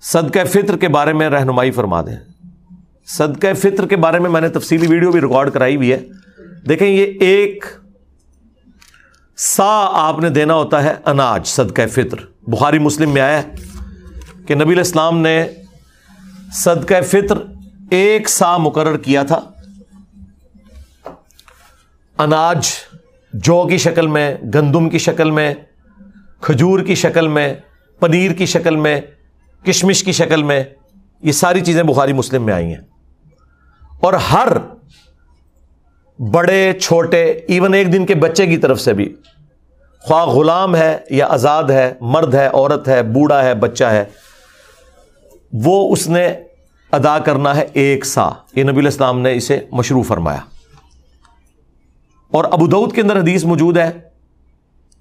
صدقہ فطر کے بارے میں رہنمائی فرما دیں۔ صدقہ فطر کے بارے میں میں نے تفصیلی ویڈیو بھی ریکارڈ کرائی ہوئی ہے۔ دیکھیں، یہ ایک سا آپ نے دینا ہوتا ہے اناج، صدقہ فطر۔ بخاری مسلم میں آیا ہے کہ نبی الاسلام نے صدقہ فطر ایک سا مقرر کیا تھا۔ اناج جو کی شکل میں، گندم کی شکل میں، کھجور کی شکل میں پنیر کی شکل میں، کشمش کی شکل میں، یہ ساری چیزیں بخاری مسلم میں آئی ہیں۔ اور ہر بڑے، چھوٹے ایون ایک دن کے بچے کی طرف سے بھی، خواہ غلام ہے یا آزاد ہے، مرد ہے، عورت ہے، بوڑھا ہے، بچہ ہے، وہ اس نے ادا کرنا ہے ایک سا۔ یہ نبی الاسلام نے اسے مشروع فرمایا۔ اور ابودود کے اندر حدیث موجود ہے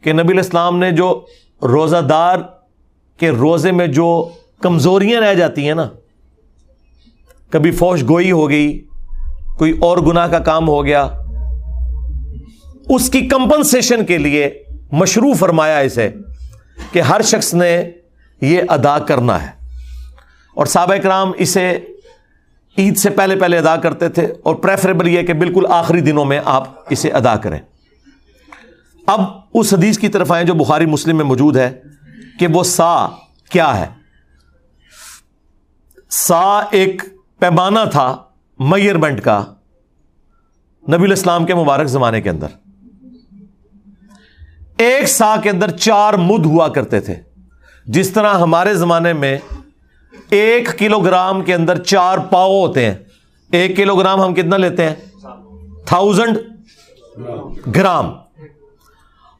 کہ نبی الاسلام نے جو روزہ دار کے روزے میں جو کمزوریاں رہ جاتی ہیں نا، کبھی فوش گوئی ہو گئی، کوئی اور گناہ کا کام ہو گیا، اس کی کمپنسیشن کے لیے مشروع فرمایا اسے کہ ہر شخص نے یہ ادا کرنا ہے۔ اور صحابہ کرام اسے عید سے پہلے پہلے ادا کرتے تھے اور پریفریبل یہ کہ بالکل آخری دنوں میں آپ اسے ادا کریں۔ اب اس حدیث کی طرف آئیں جو بخاری مسلم میں موجود ہے۔ کہ وہ سا کیا ہے؟ سا ایک پیمانہ تھا میئرمنٹ کا نبی الاسلام کے مبارک زمانے کے اندر۔ ایک سا کے اندر چار مد ہوا کرتے تھے۔ جس طرح ہمارے زمانے میں ایک کلو گرام کے اندر چار پاؤ ہوتے ہیں، ایک کلو گرام ہم کتنا لیتے ہیں؟ Thousand gram.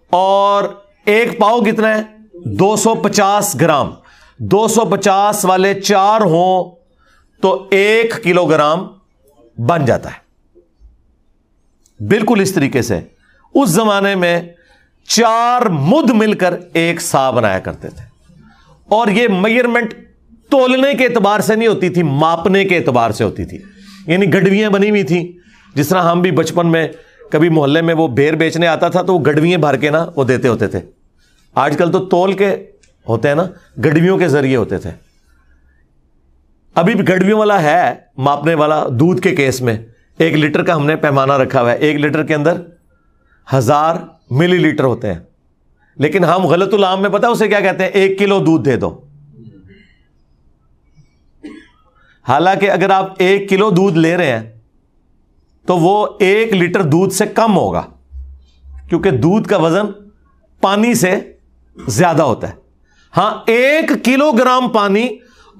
اور ایک پاؤ کتنا ہے؟ دو سو پچاس گرام، دو سو پچاس والے چار ہوں تو ایک کلو گرام بن جاتا ہے۔ بالکل اس طریقے سے۔ اس زمانے میں چار مد مل کر ایک سا بنایا کرتے تھے۔ اور یہ میئرمنٹ تولنے کے اعتبار سے نہیں ہوتی تھی، ماپنے کے اعتبار سے ہوتی تھی۔ یعنی گڈویاں بنی ہوئی تھیں۔ جس طرح ہم بھی بچپن میں کبھی محلے میں وہ بھیر بیچنے آتا تھا تو وہ گڈویاں بھر کے نا وہ دیتے ہوتے تھے۔ آج کل تو تول کے ہوتے ہیں نا، گڈویوں کے ذریعے ہوتے تھے۔ ابھی بھی گڈویوں والا ہے ماپنے والا دودھ کے کیس میں۔ ایک لیٹر کا ہم نے پیمانہ رکھا ہوا ہے۔ ایک لیٹر کے اندر ہزار ملی لیٹر ہوتے ہیں۔ لیکن ہم غلط العام میں پتا اسے کیا کہتے ہیں؟ ایک کلو دودھ دے دو۔ حالانکہ اگر آپ ایک کلو دودھ لے رہے ہیں، تو وہ ایک لیٹر دودھ سے کم ہوگا۔ کیونکہ دودھ کا وزن پانی سے زیادہ ہوتا ہے۔ ہاں ایک کلو گرام پانی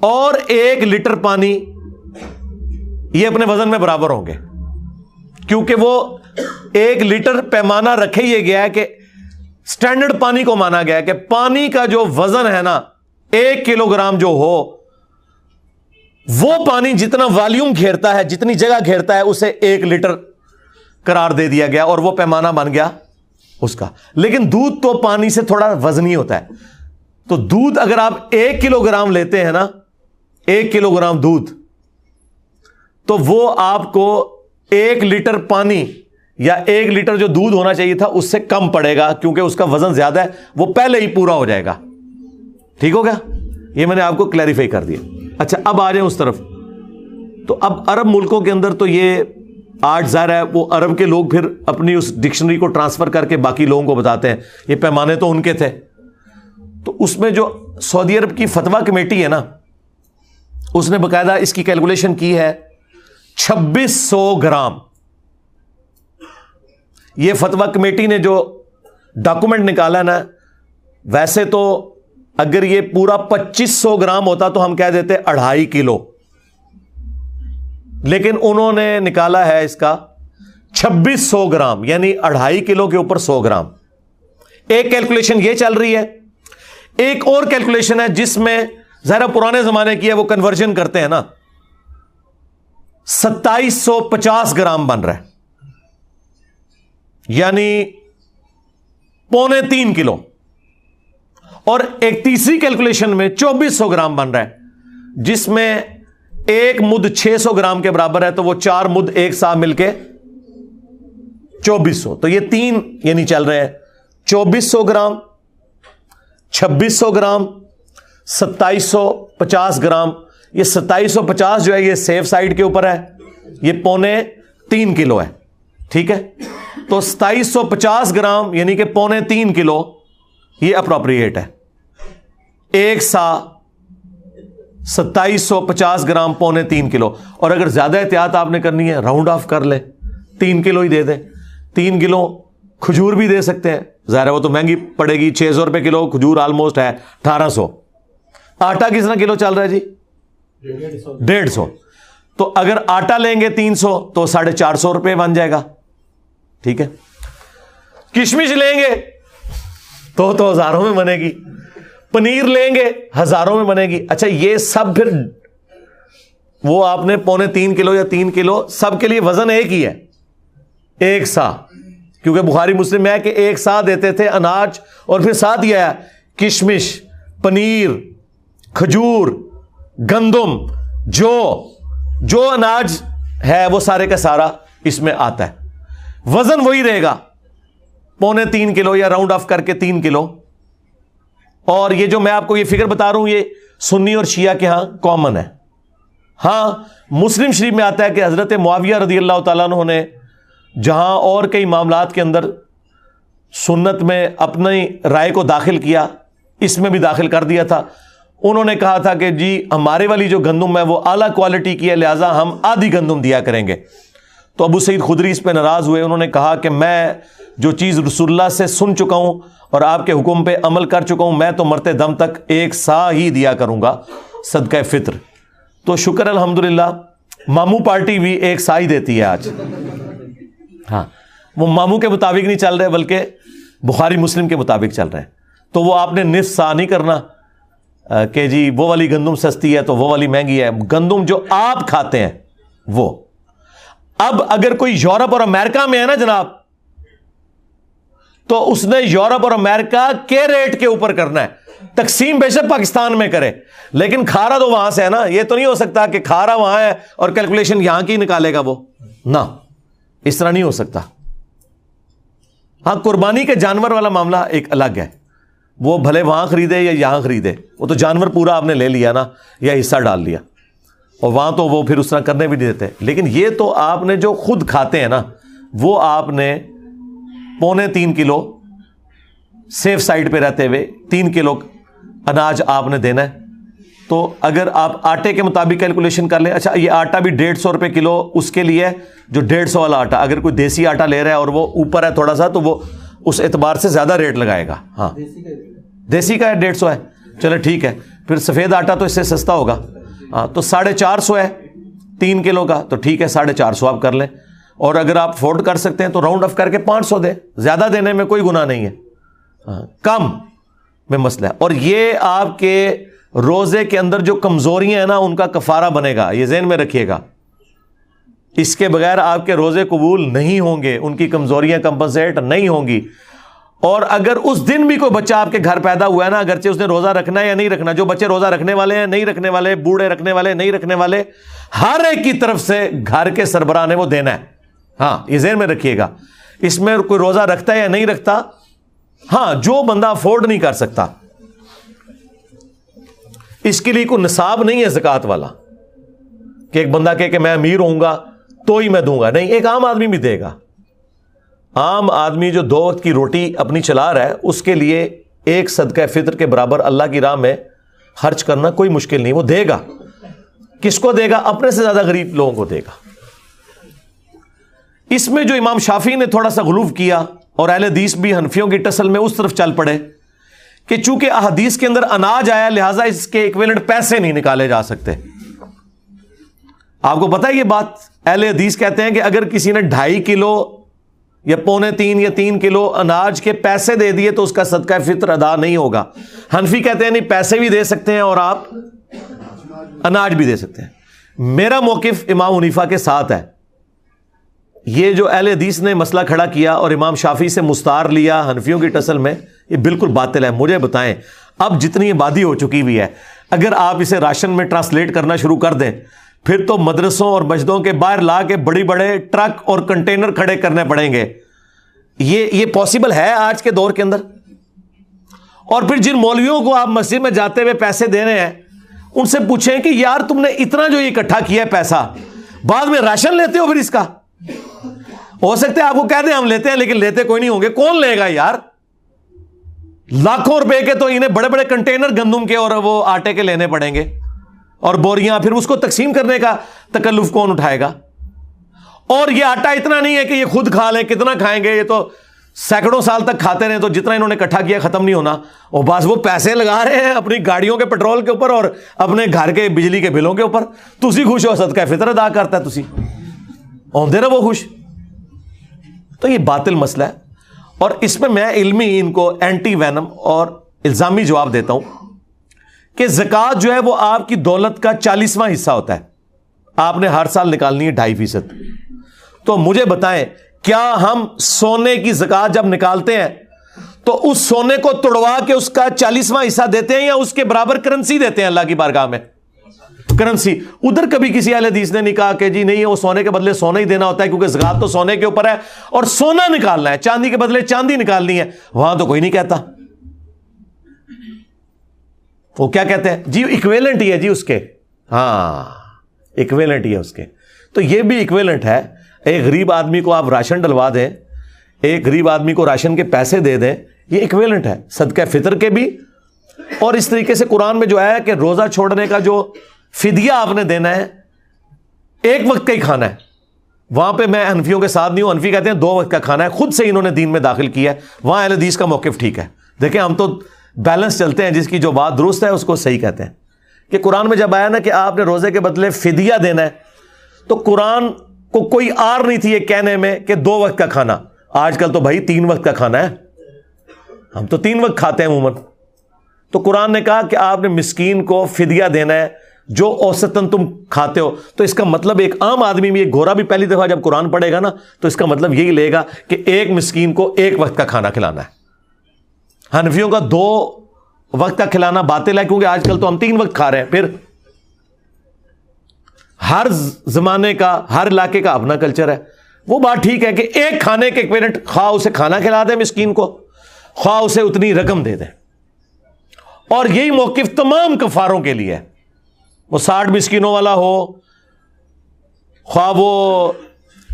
اور ایک لیٹر پانی، یہ اپنے وزن میں برابر ہوں گے۔ کیونکہ وہ ایک لیٹر پیمانہ رکھے یہ گیا ہے کہ اسٹینڈرڈ پانی کو مانا گیا کہ پانی کا جو وزن ہے نا، ایک کلو گرام جو ہو، وہ پانی جتنا والیوم گھیرتا ہے، جتنی جگہ گھیرتا ہے، اسے ایک لیٹر قرار دے دیا گیا اور وہ پیمانہ بن گیا۔ اس کا۔ لیکن دودھ تو پانی سے تھوڑا وزنی ہوتا ہے۔ تو دودھ اگر آپ ایک کلو گرام لیتے ہیں نا، ایک کلو گرام دودھ، تو وہ آپ کو ایک لیٹر پانی یا ایک لیٹر جو دودھ ہونا چاہیے تھا، اس سے کم پڑے گا، کیونکہ اس کا وزن زیادہ ہے، وہ پہلے ہی پورا ہو جائے گا۔ ٹھیک ہو گیا؟ یہ میں نے آپ کو کلیریفائی کر دیا۔ اچھا اب آ جائیں اس طرف۔ تو اب عرب ملکوں کے اندر تو یہ آج ظاہر ہے، وہ عرب کے لوگ پھر اپنی اس ڈکشنری کو ٹرانسفر کر کے باقی لوگوں کو بتاتے ہیں۔ یہ پیمانے تو ان کے تھے۔ تو اس میں جو سعودی عرب کی فتوا کمیٹی ہے نا، اس نے باقاعدہ اس کی کیلکولیشن کی ہے۔ چھبیس سو گرام۔ یہ فتوا کمیٹی نے جو ڈاکومنٹ نکالا نا، ویسے تو اگر یہ پورا پچیس سو گرام ہوتا تو ہم کہہ دیتے اڑھائی کلو۔ لیکن انہوں نے نکالا ہے اس کا چھبیس سو گرام یعنی اڑھائی کلو کے اوپر سو گرام۔ ایک کیلکولیشن یہ چل رہی ہے، ایک اور کیلکولیشن ہے جس میں ذرا پرانے زمانے کی ہے، وہ کنورژن کرتے ہیں نا۔ ستائیس سو پچاس گرام بن رہا ہے۔ یعنی پونے تین کلو۔ اور ایک تیسری کیلکولیشن میں چوبیس سو گرام بن رہا ہے، جس میں ایک مد چھ سو گرام کے برابر ہے تو وہ چار مد ایک ساتھ مل کے چوبیس سو۔ تو یہ تین یعنی چل رہے ہیں۔ چوبیس سو گرام، چھبیس سو گرام، ستائیس سو پچاس گرام۔ یہ ستائیس سو پچاس جو ہے، یہ سیف سائڈ کے اوپر ہے۔ یہ پونے تین کلو ہے۔ ٹھیک ہے؟ تو ستائیس سو پچاس گرام یعنی کہ پونے تین کلو، یہ اپروپریٹ ہے۔ ایک سا ستائیس سو پچاس گرام پونے تین کلو۔ اور اگر زیادہ احتیاط آپ نے کرنی ہے راؤنڈ آف کر لیں۔ تین کلو ہی دے دیں۔ تین کلو کھجور بھی دے سکتے ہیں۔ ظاہر ہے وہ تو مہنگی پڑے گی۔ چھ سو روپے کلو کھجور آلموسٹ ہے۔ اٹھارہ سو۔ آٹا کس طرح کلو چل رہا ہے جی؟ ڈیڑھ سو۔ تو اگر آٹا لیں گے تین سو، تو ساڑھے چار سو روپے بن جائے گا۔ ٹھیک ہے۔ کشمش لیں گے تو تو ہزاروں میں بنے گی۔ پنیر لیں گے، ہزاروں میں بنے گی۔ اچھا یہ سب پھر وہ آپ نے پونے تین کلو یا تین کلو سب کے لیے وزن ایک ہی ہے۔ ایک سا۔ کیونکہ بخاری مسلم ہے کہ ایک سا دیتے تھے اناج اور پھر ساتھ یہ ہے، کشمش، پنیر، کھجور، گندم، جو جو اناج ہے وہ سارے کا سارا اس میں آتا ہے۔ وزن وہی رہے گا۔ پونے تین کلو یا راؤنڈ آف کر کے تین کلو۔ اور یہ جو میں آپ کو یہ فگر بتا رہا ہوں، یہ سنی اور شیعہ کے ہاں کامن ہے۔ ہاں مسلم شریف میں آتا ہے کہ حضرت معاویہ رضی اللہ تعالیٰ نے جہاں اور کئی معاملات کے اندر سنت میں اپنی رائے کو داخل کیا، اس میں بھی داخل کر دیا تھا۔ انہوں نے کہا تھا کہ جی ہمارے والی جو گندم ہے، وہ اعلیٰ کوالٹی کی ہے، لہٰذا ہم آدھی گندم دیا کریں گے۔ تو ابو سعید خدری اس پہ ناراض ہوئے، انہوں نے کہا کہ میں جو چیز رسول اللہ سے سن چکا ہوں اور آپ کے حکم پہ عمل کر چکا ہوں، میں تو مرتے دم تک ایک سا ہی دیا کروں گا، صدقہ فطر۔ تو شکر الحمد للہ مامو پارٹی بھی ایک سا ہی دیتی ہے آج۔ ہاں وہ مامو کے مطابق نہیں چل رہے، بلکہ بخاری مسلم کے مطابق چل رہے۔ ہیں تو وہ آپ نے نصف سا نہیں کرنا۔ کہ جی وہ والی گندم سستی ہے تو وہ والی مہنگی ہے۔ گندم جو آپ کھاتے ہیں، وہ۔ اب اگر کوئی یورپ اور امریکہ میں ہے نا جناب، تو اس نے یورپ اور امریکہ کے ریٹ کے اوپر کرنا ہے۔ تقسیم بے شک پاکستان میں کرے۔ لیکن کھارا تو وہاں سے ہے نا، یہ تو نہیں ہو سکتا کہ کھارا وہاں ہے اور کیلکولیشن یہاں کی نکالے گا وہ۔ نہ، اس طرح نہیں ہو سکتا۔ ہاں قربانی کے جانور والا معاملہ ایک الگ ہے۔ وہ بھلے وہاں خریدے یا یہاں خریدے۔ وہ تو جانور پورا آپ نے لے لیا نا، یا حصہ ڈال لیا۔ اور وہاں تو وہ پھر اس طرح کرنے بھی نہیں دیتے۔ لیکن یہ تو آپ نے جو خود کھاتے ہیں نا، وہ آپ نے پونے تین کلو سیف سائڈ پہ رہتے ہوئے تین کلو اناج آپ نے دینا ہے۔ تو اگر آپ آٹے کے مطابق کیلکولیشن کر لیں اچھا یہ آٹا بھی ڈیڑھ سو روپے کلو اس کے لیے جو ڈیڑھ سو والا آٹا، اگر کوئی دیسی آٹا لے رہا ہے اور وہ اوپر ہے تھوڑا سا، تو وہ اس اعتبار سے زیادہ ریٹ لگائے گا۔ ہاں۔ دیسی کا ہے، ڈیڑھ سو ہے۔ چلے، ٹھیک ہے۔ پھر سفید آٹا تو اس سے سستا ہوگا۔ ہاں تو ساڑھے چار سو ہے، تین کلو کا، تو ٹھیک ہے، ساڑھے چار سو آپ کر لیں۔ اور اگر آپ افورڈ کر سکتے ہیں تو راؤنڈ آف کر کے پانچ سو دیں۔ زیادہ دینے میں کوئی گنا نہیں ہے۔ ہاں کم میں مسئلہ ہے۔ اور یہ آپ کے روزے کے اندر جو کمزوریاں ہیں نا، ان کا کفارہ بنے گا۔ یہ ذہن میں رکھیے گا۔ اس کے بغیر آپ کے روزے قبول نہیں ہوں گے، ان کی کمزوریاں کمپنسیٹ نہیں ہوں گی۔ اور اگر اس دن بھی کوئی بچہ آپ کے گھر پیدا ہوا ہے نا، اگرچہ اس نے روزہ رکھنا ہے یا نہیں رکھنا، جو بچے روزہ رکھنے والے ہیں، نہیں رکھنے والے، بوڑھے رکھنے والے، نہیں رکھنے والے، ہر ایک کی طرف سے گھر کے سربراہ نے وہ دینا ہے۔ ہاں یہ ذہن میں رکھیے گا۔ اس میں کوئی روزہ رکھتا ہے یا نہیں رکھتا؟ ہاں جو بندہ افورڈ نہیں کر سکتا۔ اس کے لیے کوئی نصاب نہیں ہے زکات والا۔ کہ ایک بندہ کہ میں امیر ہوں گا، تو ہی میں دوں گا۔ نہیں، ایک عام آدمی بھی دے گا۔ عام آدمی جو دو وقت کی روٹی اپنی چلا رہا ہے، اس کے لیے ایک صدقہ فطر کے برابر اللہ کی راہ میں خرچ کرنا کوئی مشکل نہیں، وہ دے گا۔ کس کو دے گا؟ اپنے سے زیادہ غریب لوگوں کو دے گا۔ اس میں جو امام شافی نے تھوڑا سا غلوف کیا اور اہل حدیث بھی حنفیوں کی ٹسل میں اس طرف چل پڑے کہ چونکہ احادیث کے اندر اناج آیا، لہذا اس کے ایکویلنٹ پیسے نہیں نکالے جا سکتے۔ آپ کو پتا ہے یہ بات؟ اہل حدیث کہتے ہیں کہ اگر کسی نے ڈھائی کلو یا پونے تین یا تین کلو اناج کے پیسے دے دیے تو اس کا صدقہ فطر ادا نہیں ہوگا۔ حنفی کہتے ہیں، نہیں، پیسے بھی دے سکتے ہیں اور آپ اناج بھی دے سکتے ہیں۔ میرا موقف امام منیفا کے ساتھ ہے۔ یہ جو اہل حدیث نے مسئلہ کھڑا کیا اور امام شافی سے مستار لیا حنفیوں کی ٹسل میں، یہ بالکل باطل ہے۔ مجھے بتائیں، اب جتنی آبادی ہو چکی ہوئی ہے، اگر آپ اسے راشن میں ٹرانسلیٹ کرنا شروع کر دیں پھر تو مدرسوں اور مسجدوں کے باہر لا کے بڑی بڑے ٹرک اور کنٹینر کھڑے کرنے پڑیں گے۔ یہ یہ پاسبل ہے آج کے دور کے اندر؟ اور پھر جن مولویوں کو آپ مسجد میں جاتے ہوئے پیسے دے رہے ہیں، ان سے پوچھیں کہ یار تم نے اتنا جو اکٹھا کیا ہے پیسہ، بعد میں راشن لیتے ہو پھر اس کا؟ ہو سکتا ہے آپ کو کہہ دیں ہم لیتے ہیں لیکن لیتے کوئی نہیں ہوں گے۔ کون لے گا یار؟ لاکھوں روپے کے تو انہیں بڑے بڑے کنٹینر گندم کے اور وہ آٹے کے لینے پڑیں گے۔ اور بوریاں، پھر اس کو تقسیم کرنے کا تکلف کون اٹھائے گا؟ اور یہ آٹا اتنا نہیں ہے کہ یہ خود کھا لیں، کتنا کھائیں گے؟ یہ تو سینکڑوں سال تک کھاتے رہے تو جتنا انہوں نے اکٹھا کیا، ختم نہیں ہونا۔ اور بس وہ پیسے لگا رہے ہیں اپنی گاڑیوں کے پیٹرول کے اوپر اور اپنے گھر کے بجلی کے بلوں کے اوپر۔ تھی خوش ہو، صدقہ فطر ادا کرتا ہے تھی آدھے رہے وہ خوش۔ تو یہ باطل مسئلہ ہے۔ اور اس میں میں علمی ان کو اینٹی وینم اور الزامی جواب دیتا ہوں۔ کہ زکات جو ہے وہ آپ کی دولت کا چالیسواں حصہ ہوتا ہے۔ آپ نے ہر سال نکالنی ہے ڈھائی فیصد۔ تو مجھے بتائیں، کیا ہم سونے کی زکات جب نکالتے ہیں، تو اس سونے کو توڑوا کے اس کا چالیسواں حصہ دیتے ہیں یا اس کے برابر کرنسی دیتے ہیں اللہ کی بارگاہ میں؟ کرنسی۔ ادھر کبھی کسی اہل حدیث نے نہیں کہا کہ جی نہیں، وہ سونے کے بدلے سونا ہی دینا ہوتا ہے کیونکہ زکات تو سونے کے اوپر ہے اور سونا نکالنا ہے، چاندی کے بدلے چاندی نکالنی ہے۔ وہاں تو کوئی نہیں کہتا۔ وہ کیا کہتے ہیں؟ جی اکویلنٹ ہی ہے جی اس کے۔ ہاں اکویلنٹ ہی ہے اس کے۔ تو یہ بھی اکویلنٹ ہے۔ ایک غریب آدمی کو آپ راشن ڈلوا دیں، ایک غریب آدمی کو راشن کے پیسے دے دیں، یہ اکویلنٹ ہے۔ صدقہ فطر کے بھی۔ اور اس طریقے سے قرآن میں جو ہے کہ روزہ چھوڑنے کا جو فدیہ آپ نے دینا ہے، ایک وقت کا ہی کھانا ہے۔ وہاں پہ میں انفیوں کے ساتھ نہیں ہوں انفی کہتے ہیں دو وقت کا کھانا ہے، خود سے انہوں نے دین میں داخل کیا ہے۔ وہاں اہل حدیث کا موقف ٹھیک ہے۔ دیکھیں، ہم تو بیلنس چلتے ہیں، جس کی جو بات درست ہے، اس کو صحیح کہتے ہیں۔ کہ قرآن میں جب آیا نا کہ آپ نے روزے کے بدلے فدیہ دینا ہے، تو قرآن کو کوئی آر نہیں تھی یہ کہنے میں کہ دو وقت کا کھانا۔ آج کل تو بھائی تین وقت کا کھانا ہے۔ ہم تو تین وقت کھاتے ہیں عموماً۔ تو قرآن نے کہا کہ آپ نے مسکین کو فدیہ دینا ہے، جو اوسطن تم کھاتے ہو۔ تو اس کا مطلب ایک عام آدمی بھی ایک گورا بھی پہلی دفعہ جب قرآن پڑھے گا نا، تو اس کا مطلب یہی لے گا کہ ایک مسکین کو ایک وقت کا کھانا کھلانا ہے۔ ہنفیوں کا دو وقت کا کھلانا باطل ہے کیونکہ آج کل تو ہم تین وقت کھا رہے ہیں، پھر ہر زمانے کا، ہر علاقے کا اپنا کلچر ہے۔ وہ بات ٹھیک ہے کہ ایک کھانے کے ایک خواہ اسے کھانا کھلا دیں مسکین کو، خواہ اسے اتنی رقم دے دیں اور یہی موقف تمام کفاروں کے لیے وہ ساٹھ مسکینوں والا ہو، خواہ وہ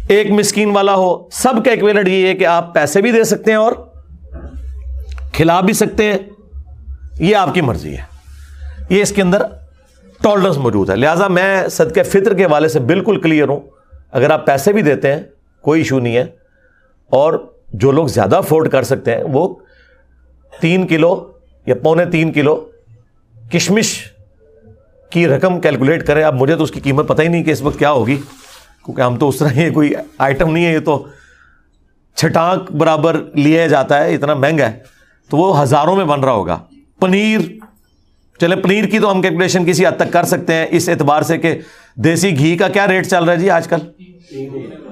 ایک مسکین والا ہو، سب کا ایکویلنٹ یہ ہے کہ آپ پیسے بھی دے سکتے ہیں اور کھلا بھی سکتے ہیں۔ یہ آپ کی مرضی ہے۔ یہ اس کے اندر ٹالرنس موجود ہے۔ لہٰذا میں صدقہ فطر کے والے سے بالکل کلیئر ہوں۔ اگر آپ پیسے بھی دیتے ہیں، کوئی ایشو نہیں ہے۔ اور جو لوگ زیادہ افورڈ کر سکتے ہیں، وہ تین کلو یا پونے تین کلو کشمش کی رقم کیلکولیٹ کریں۔ اب مجھے تو اس کی قیمت پتہ ہی نہیں کہ اس وقت کیا ہوگی۔ کیونکہ ہم تو اس طرح یہ کوئی آئٹم نہیں ہے، یہ تو چھٹانک برابر لیا جاتا ہے، اتنا مہنگا ہے۔ تو وہ ہزاروں میں بن رہا ہوگا۔ پنیر۔ چلے پنیر کی تو ہم کیلکولیشن کسی حد تک کر سکتے ہیں اس اعتبار سے کہ دیسی گھی کا کیا ریٹ چل رہا ہے جی آج کل؟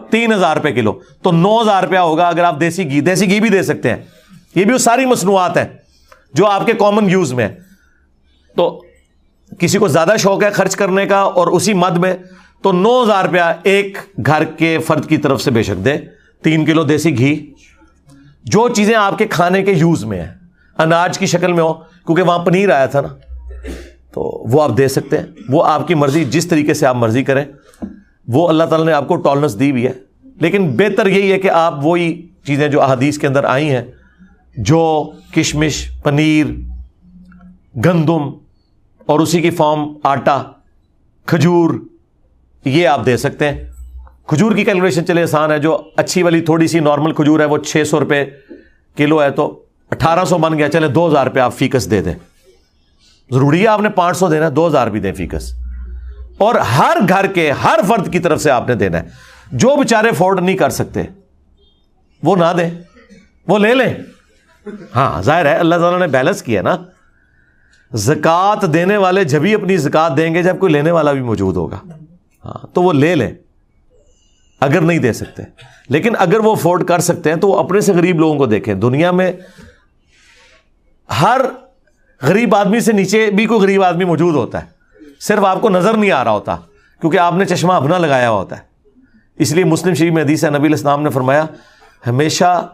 تین ہزار روپے کلو۔ تو نو ہزار روپیہ ہوگا اگر آپ دیسی گھی دیسی گھی بھی دے سکتے ہیں۔ یہ بھی وہ ساری مصنوعات ہیں جو آپ کے کامن یوز میں تو کسی کو زیادہ شوق ہے خرچ کرنے کا اور اسی مد میں، تو نو ہزار روپیہ ایک گھر کے فرد کی طرف سے بے شک دے۔ تین کلو دیسی گھی۔ جو چیزیں آپ کے کھانے کے یوز میں ہیں، اناج کی شکل میں ہو، کیونکہ وہاں پنیر آیا تھا نا، تو وہ آپ دے سکتے ہیں۔ وہ آپ کی مرضی، جس طریقے سے آپ مرضی کریں، وہ اللہ تعالیٰ نے آپ کو ٹالنس دی ہوئی ہے۔ لیکن بہتر یہی ہے کہ آپ وہی چیزیں جو احادیث کے اندر آئی ہیں، جو کشمش، پنیر، گندم اور اسی کی فارم آٹا، کھجور، یہ آپ دے سکتے ہیں۔ کھجور کی کیلکولیشن چلے آسان ہے، جو اچھی والی تھوڑی سی نارمل کھجور ہے، وہ چھ سو روپے کلو ہے، تو اٹھارہ سو بن گیا۔ چلے، دو ہزار روپے آپ فیکس دے دیں۔ ضروری ہے، آپ نے پانچ سو دینا ہے، دو ہزار بھی دیں فیکس۔ اور ہر گھر کے، ہر فرد کی طرف سے آپ نے دینا ہے۔ جو بےچارے فورڈ نہیں کر سکتے، وہ نہ دیں، وہ لے لیں۔ ہاں ظاہر ہے، اللہ تعالیٰ نے بیلنس کیا نا۔ زکات دینے والے جبھی اپنی زکات دیں گے، جب کوئی لینے والا بھی موجود ہوگا۔ ہاں تو وہ لے لیں۔ اگر نہیں دے سکتے۔ لیکن اگر وہ افورڈ کر سکتے ہیں تو وہ اپنے سے غریب لوگوں کو دیکھیں۔ دنیا میں ہر غریب آدمی سے نیچے بھی کوئی غریب آدمی موجود ہوتا ہے۔ صرف آپ کو نظر نہیں آ رہا ہوتا، کیونکہ آپ نے چشمہ اپنا لگایا ہوا ہوتا ہے۔ اس لیے مسلم شریف میں حدیث نبی الاسلام نے فرمایا، ہمیشہ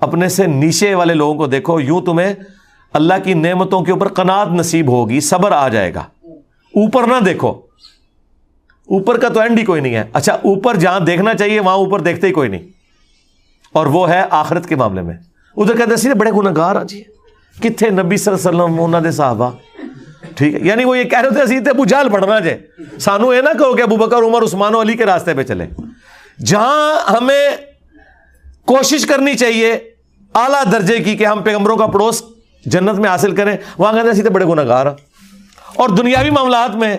اپنے سے نیچے والے لوگوں کو دیکھو، یوں تمہیں اللہ کی نعمتوں کے اوپر قناعت نصیب ہوگی، صبر آ جائے گا۔ اوپر نہ دیکھو۔ اوپر کا تو اینڈ ہی کوئی نہیں ہے۔ اچھا اوپر جہاں دیکھنا چاہیے، وہاں اوپر دیکھتے ہی کوئی نہیں۔ اور وہ ہے آخرت کے معاملے میں۔ ادھر کہتے سیدھے بڑے گناگار آ جی کتنے نبی صلی اللہ علیہ وسلم انہوں نے صحابہ؟ ٹھیک ہے۔ یعنی وہ یہ کہہ رہے تھے ابو جال پڑھنا جے۔ سانو یہ نہ کہو کہ ابو بکر، عمر، عثمان و علی کے راستے پہ چلے۔ جہاں ہمیں کوشش کرنی چاہیے اعلیٰ درجے کی کہ ہم پیغمبروں کا پڑوس جنت میں حاصل کریں، وہاں کہتے ہیں، سیدھے بڑے گناہ گار اور دنیاوی معاملات میں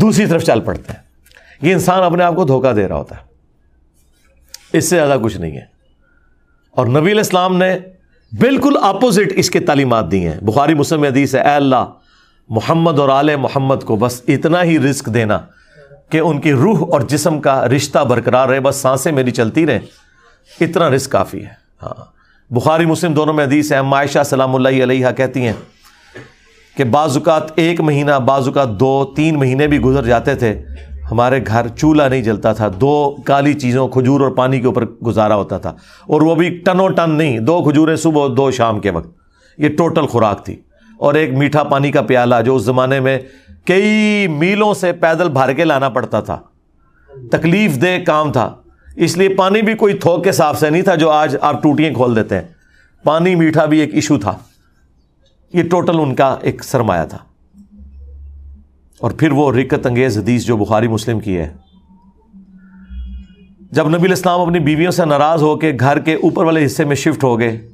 دوسری طرف چل پڑتے ہیں۔ یہ انسان اپنے آپ کو دھوکہ دے رہا ہوتا ہے۔ اس سے زیادہ کچھ نہیں ہے۔ اور نبی علیہ السلام نے بالکل اپوزٹ اس کے تعلیمات دی ہیں۔ بخاری، مسلم حدیث ہے، اے اللہ، محمد اور آل محمد کو بس اتنا ہی رزق دینا کہ ان کی روح اور جسم کا رشتہ برقرار رہے، بس سانسیں میری چلتی رہیں۔ اتنا رزق کافی ہے۔ ہاں۔ بخاری، مسلم دونوں میں حدیث ہے معائشہ سلام اللہ علیہ کہتی ہیں کہ بعض اوقات ایک مہینہ بعض اوقات دو، تین مہینے بھی گزر جاتے تھے، ہمارے گھر چولہا نہیں جلتا تھا، دو کالی چیزوں، کھجور اور پانی کے اوپر گزارا ہوتا تھا، اور وہ بھی ٹنوں ٹن نہیں، دو کھجوریں صبح دو شام کے وقت، یہ ٹوٹل خوراک تھی، اور ایک میٹھا پانی کا پیالہ جو اس زمانے میں کئی میلوں سے پیدل بھر کے لانا پڑتا تھا، تکلیف دہ کام تھا، اس لیے پانی بھی کوئی تھوک کے صاف سے نہیں تھا جو آج آپ ٹوٹیاں کھول دیتے ہیں، پانی میٹھا بھی ایک ایشو تھا۔ یہ ٹوٹل ان کا ایک سرمایہ تھا۔ اور پھر وہ رکت انگیز حدیث جو بخاری مسلم کی ہے۔ جب نبی الاسلام اپنی بیویوں سے ناراض ہو کے گھر کے اوپر والے حصے میں شفٹ ہو گئے،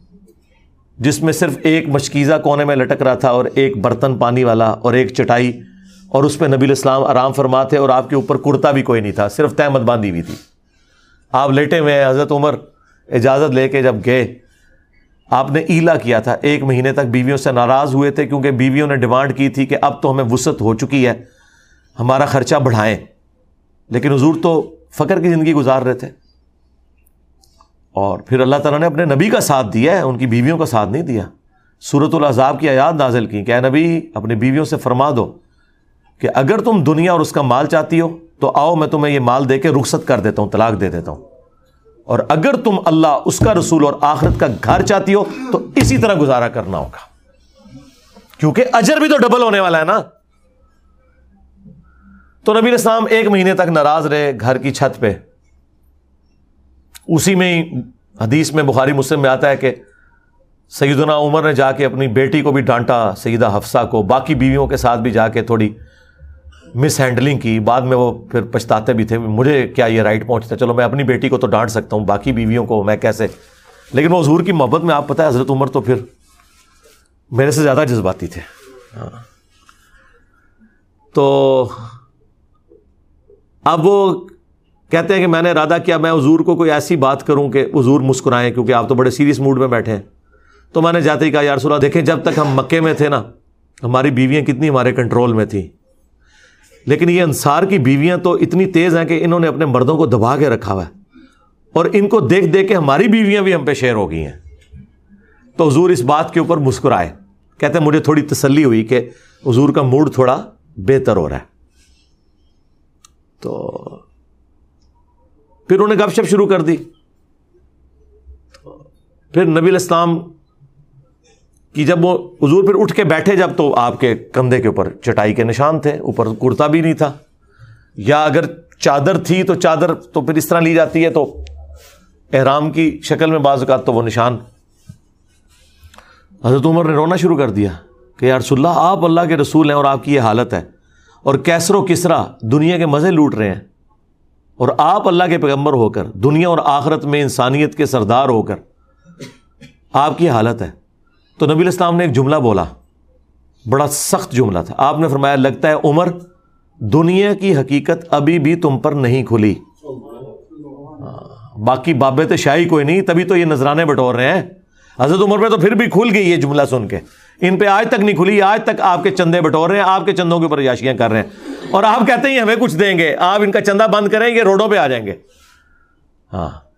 جس میں صرف ایک مشکیزہ کونے میں لٹک رہا تھا اور ایک برتن پانی والا اور ایک چٹائی، اور اس پہ نبی الاسلام آرام فرماتے اور آپ کے اوپر کرتا بھی کوئی نہیں تھا، صرف تحمد باندھی ہوئی تھی۔ آپ لیٹے ہوئے ہیں، حضرت عمر اجازت لے کے جب گئے آپ نے ایلا کیا تھا۔ ایک مہینے تک بیویوں سے ناراض ہوئے تھے کیونکہ بیویوں نے ڈیمانڈ کی تھی کہ اب تو ہمیں وسعت ہو چکی ہے، ہمارا خرچہ بڑھائیں۔ لیکن حضور تو فقر کی زندگی گزار رہے تھے۔ اور پھر اللہ تعالیٰ نے اپنے نبی کا ساتھ دیا ہے، ان کی بیویوں کا ساتھ نہیں دیا۔ صورت العذاب کی آیات نازل کی۔ کہ اے نبی، اپنی بیویوں سے فرما دو کہ اگر تم دنیا اور اس کا مال چاہتی ہو تو آؤ، میں تمہیں یہ مال دے کے رخصت کر دیتا ہوں، طلاق دے دیتا ہوں۔ اور اگر تم اللہ اس کا رسول اور آخرت کا گھر چاہتی ہو، تو اسی طرح گزارا کرنا ہوگا۔ کیونکہ اجر بھی تو ڈبل ہونے والا ہے نا۔ تو نبی اسلام ایک مہینے تک ناراض رہے گھر کی چھت پہ۔ اسی میں ہی حدیث میں بخاری مسلم میں آتا ہے کہ سیدنا عمر نے جا کے اپنی بیٹی کو بھی ڈانٹا، سیدہ حفصہ کو، باقی بیویوں کے ساتھ بھی جا کے تھوڑی مس ہینڈلنگ کی، بعد میں وہ پھر پچھتاتے بھی تھے، مجھے کیا یہ رائٹ پہنچتا؟ چلو میں اپنی بیٹی کو تو ڈانٹ سکتا ہوں، باقی بیویوں کو میں کیسے؟ لیکن وہ حضور کی محبت میں، آپ پتہ ہے حضرت عمر تو پھر میرے سے زیادہ جذباتی تھے۔ ہاں۔ تو اب وہ کہتے ہیں کہ میں نے ارادہ کیا، میں حضور کو کوئی ایسی بات کروں کہ حضور مسکرائیں، کیونکہ آپ تو بڑے سیریس موڈ میں بیٹھے ہیں۔ تو میں نے جاتے ہی کہا، یار سولہ دیکھیں جب تک ہم مکے میں تھے نا، ہماری بیویاں کتنی ہمارے کنٹرول میں تھیں۔ لیکن یہ انصار کی بیویاں تو اتنی تیز ہیں کہ انہوں نے اپنے مردوں کو دبا کے رکھا ہوا ہے۔ اور ان کو دیکھ دیکھ کے ہماری بیویاں بھی ہم پہ شیئر ہو گئی ہیں۔ تو حضور اس بات کے اوپر مسکرائے۔ کہتے ہیں، مجھے تھوڑی تسلی ہوئی کہ حضور کا موڈ تھوڑا بہتر ہو رہا ہے۔ تو پھر انہوں نے گپ شپ شروع کر دی۔ پھر نبی الاسلام کہ جب وہ حضور پھر اٹھ کے بیٹھے جب تو آپ کے کندھے کے اوپر چٹائی کے نشان تھے، اوپر کرتا بھی نہیں تھا۔ یا اگر چادر تھی تو چادر تو پھر اس طرح لی جاتی ہے تو احرام کی شکل میں بعض اوقات تو وہ نشان۔ حضرت عمر نے رونا شروع کر دیا کہ یار اللہ، آپ اللہ کے رسول ہیں اور آپ کی یہ حالت ہے۔ اور کیسر و کسرا دنیا کے مزے لوٹ رہے ہیں۔ اور آپ اللہ کے پیغمبر ہو کر، دنیا اور آخرت میں انسانیت کے سردار ہو کر آپ کی حالت ہے۔ تو نبی الاسلام نے ایک جملہ بولا، بڑا سخت جملہ تھا۔ آپ نے فرمایا، لگتا ہے عمر دنیا کی حقیقت ابھی بھی تم پر نہیں کھلی۔ ہاں، باقی بابے تو شاہی کوئی نہیں، تبھی تو یہ نذرانے بٹور رہے ہیں۔ حضرت عمر پہ تو پھر بھی کھل گئی یہ جملہ سن کے۔ ان پہ آج تک نہیں کھلی، آج تک آپ کے چندے بٹور رہے ہیں، آپ کے چندوں کے اوپر یاشیاں کر رہے ہیں۔ اور آپ کہتے ہیں ہمیں کچھ دیں گے، آپ ان کا چندہ بند کریں گے، روڈوں پہ آ جائیں گے۔ ہاں۔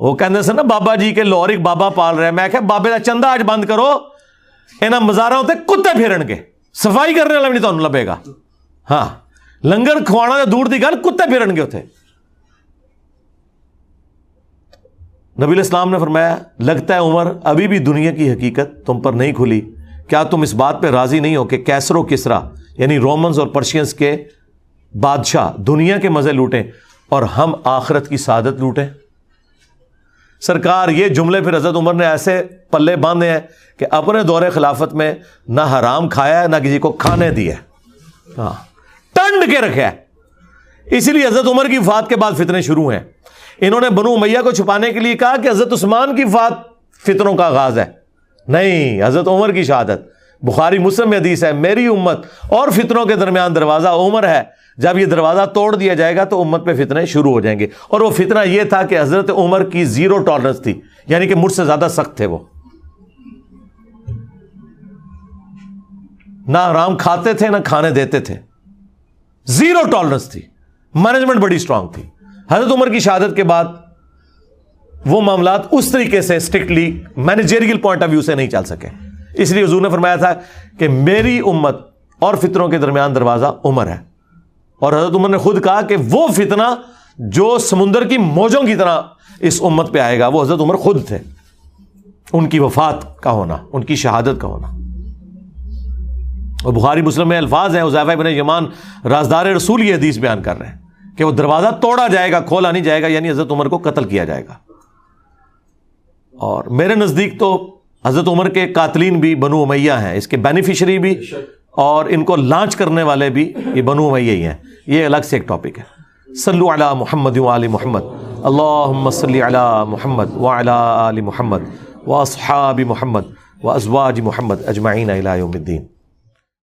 وہ کہنے سے نا بابا جی کے لورک بابا پال رہے میں کہ بابے کا چندہ آج بند کرو یہاں مزارا ہوتے کتے پھیرن گے صفائی کرنے والا بھی نہیں تو لبے گا ہاں لنگر کھوانا دور کی گل کتے پھیرن گے اتنے نبی الاسلام نے فرمایا لگتا ہے عمر ابھی بھی دنیا کی حقیقت تم پر نہیں کھلی کیا تم اس بات پہ راضی نہیں ہو کہ کیسر و کسرا یعنی رومنز اور پرشینس کے بادشاہ دنیا کے مزے لوٹیں اور ہم آخرت کی سعادت لوٹیں سرکار یہ جملے پھر حضرت عمر نے ایسے پلے باندھے ہیں کہ اپنے دور خلافت میں نہ حرام کھایا ہے، نہ کسی کو کھانے دیا ہاں ٹنڈ کے رکھا ہے اسی لیے حضرت عمر کی وفات کے بعد فتنے شروع ہیں۔ انہوں نے بنو میاں کو چھپانے کے لیے کہا کہ حضرت عثمان کی وفات فتنوں کا آغاز ہے۔ نہیں، حضرت عمر کی شہادت۔ بخاری، مسلم حدیث ہے، میری امت اور فتنوں کے درمیان دروازہ عمر ہے۔ جب یہ دروازہ توڑ دیا جائے گا تو امت پہ فتنے شروع ہو جائیں گے۔ اور وہ فتنہ یہ تھا کہ حضرت عمر کی زیرو ٹالرنس تھی یعنی کہ مجھ سے زیادہ سخت تھے وہ۔ نہ آرام کھاتے تھے، نہ کھانے دیتے تھے۔ زیرو ٹالرنس تھی۔ مینجمنٹ بڑی اسٹرانگ تھی۔ حضرت عمر کی شہادت کے بعد وہ معاملات اس طریقے سے strictly managerial point of view سے نہیں چل سکے۔ اس لیے حضور نے فرمایا تھا کہ میری امت اور فطروں کے درمیان دروازہ عمر ہے۔ اور حضرت عمر نے خود کہا کہ وہ فتنہ جو سمندر کی موجوں کی طرح اس امت پہ آئے گا، وہ حضرت عمر خود تھے۔ ان کی وفات کا ہونا، ان کی شہادت کا ہونا۔ اور بخاری مسلم میں الفاظ ہیں ازیفہ بن یمان رازدار رسول یہ حدیث بیان کر رہے ہیں کہ وہ دروازہ توڑا جائے گا، کھولا نہیں جائے گا یعنی حضرت عمر کو قتل کیا جائے گا۔ اور میرے نزدیک تو حضرت عمر کے قاتلین بھی بنو امیہ ہیں، اس کے بینیفیشری بھی اور ان کو لانچ کرنے والے بھی یہ بنو امیہ ہی ہیں۔ یہ الگ سے ایک ٹاپک ہے۔ صلو علی محمد علی محمد۔ اللہ صلی علی محمد و علی محمد و اصحاب محمد و ازواج محمد اجمعین یوم الدین۔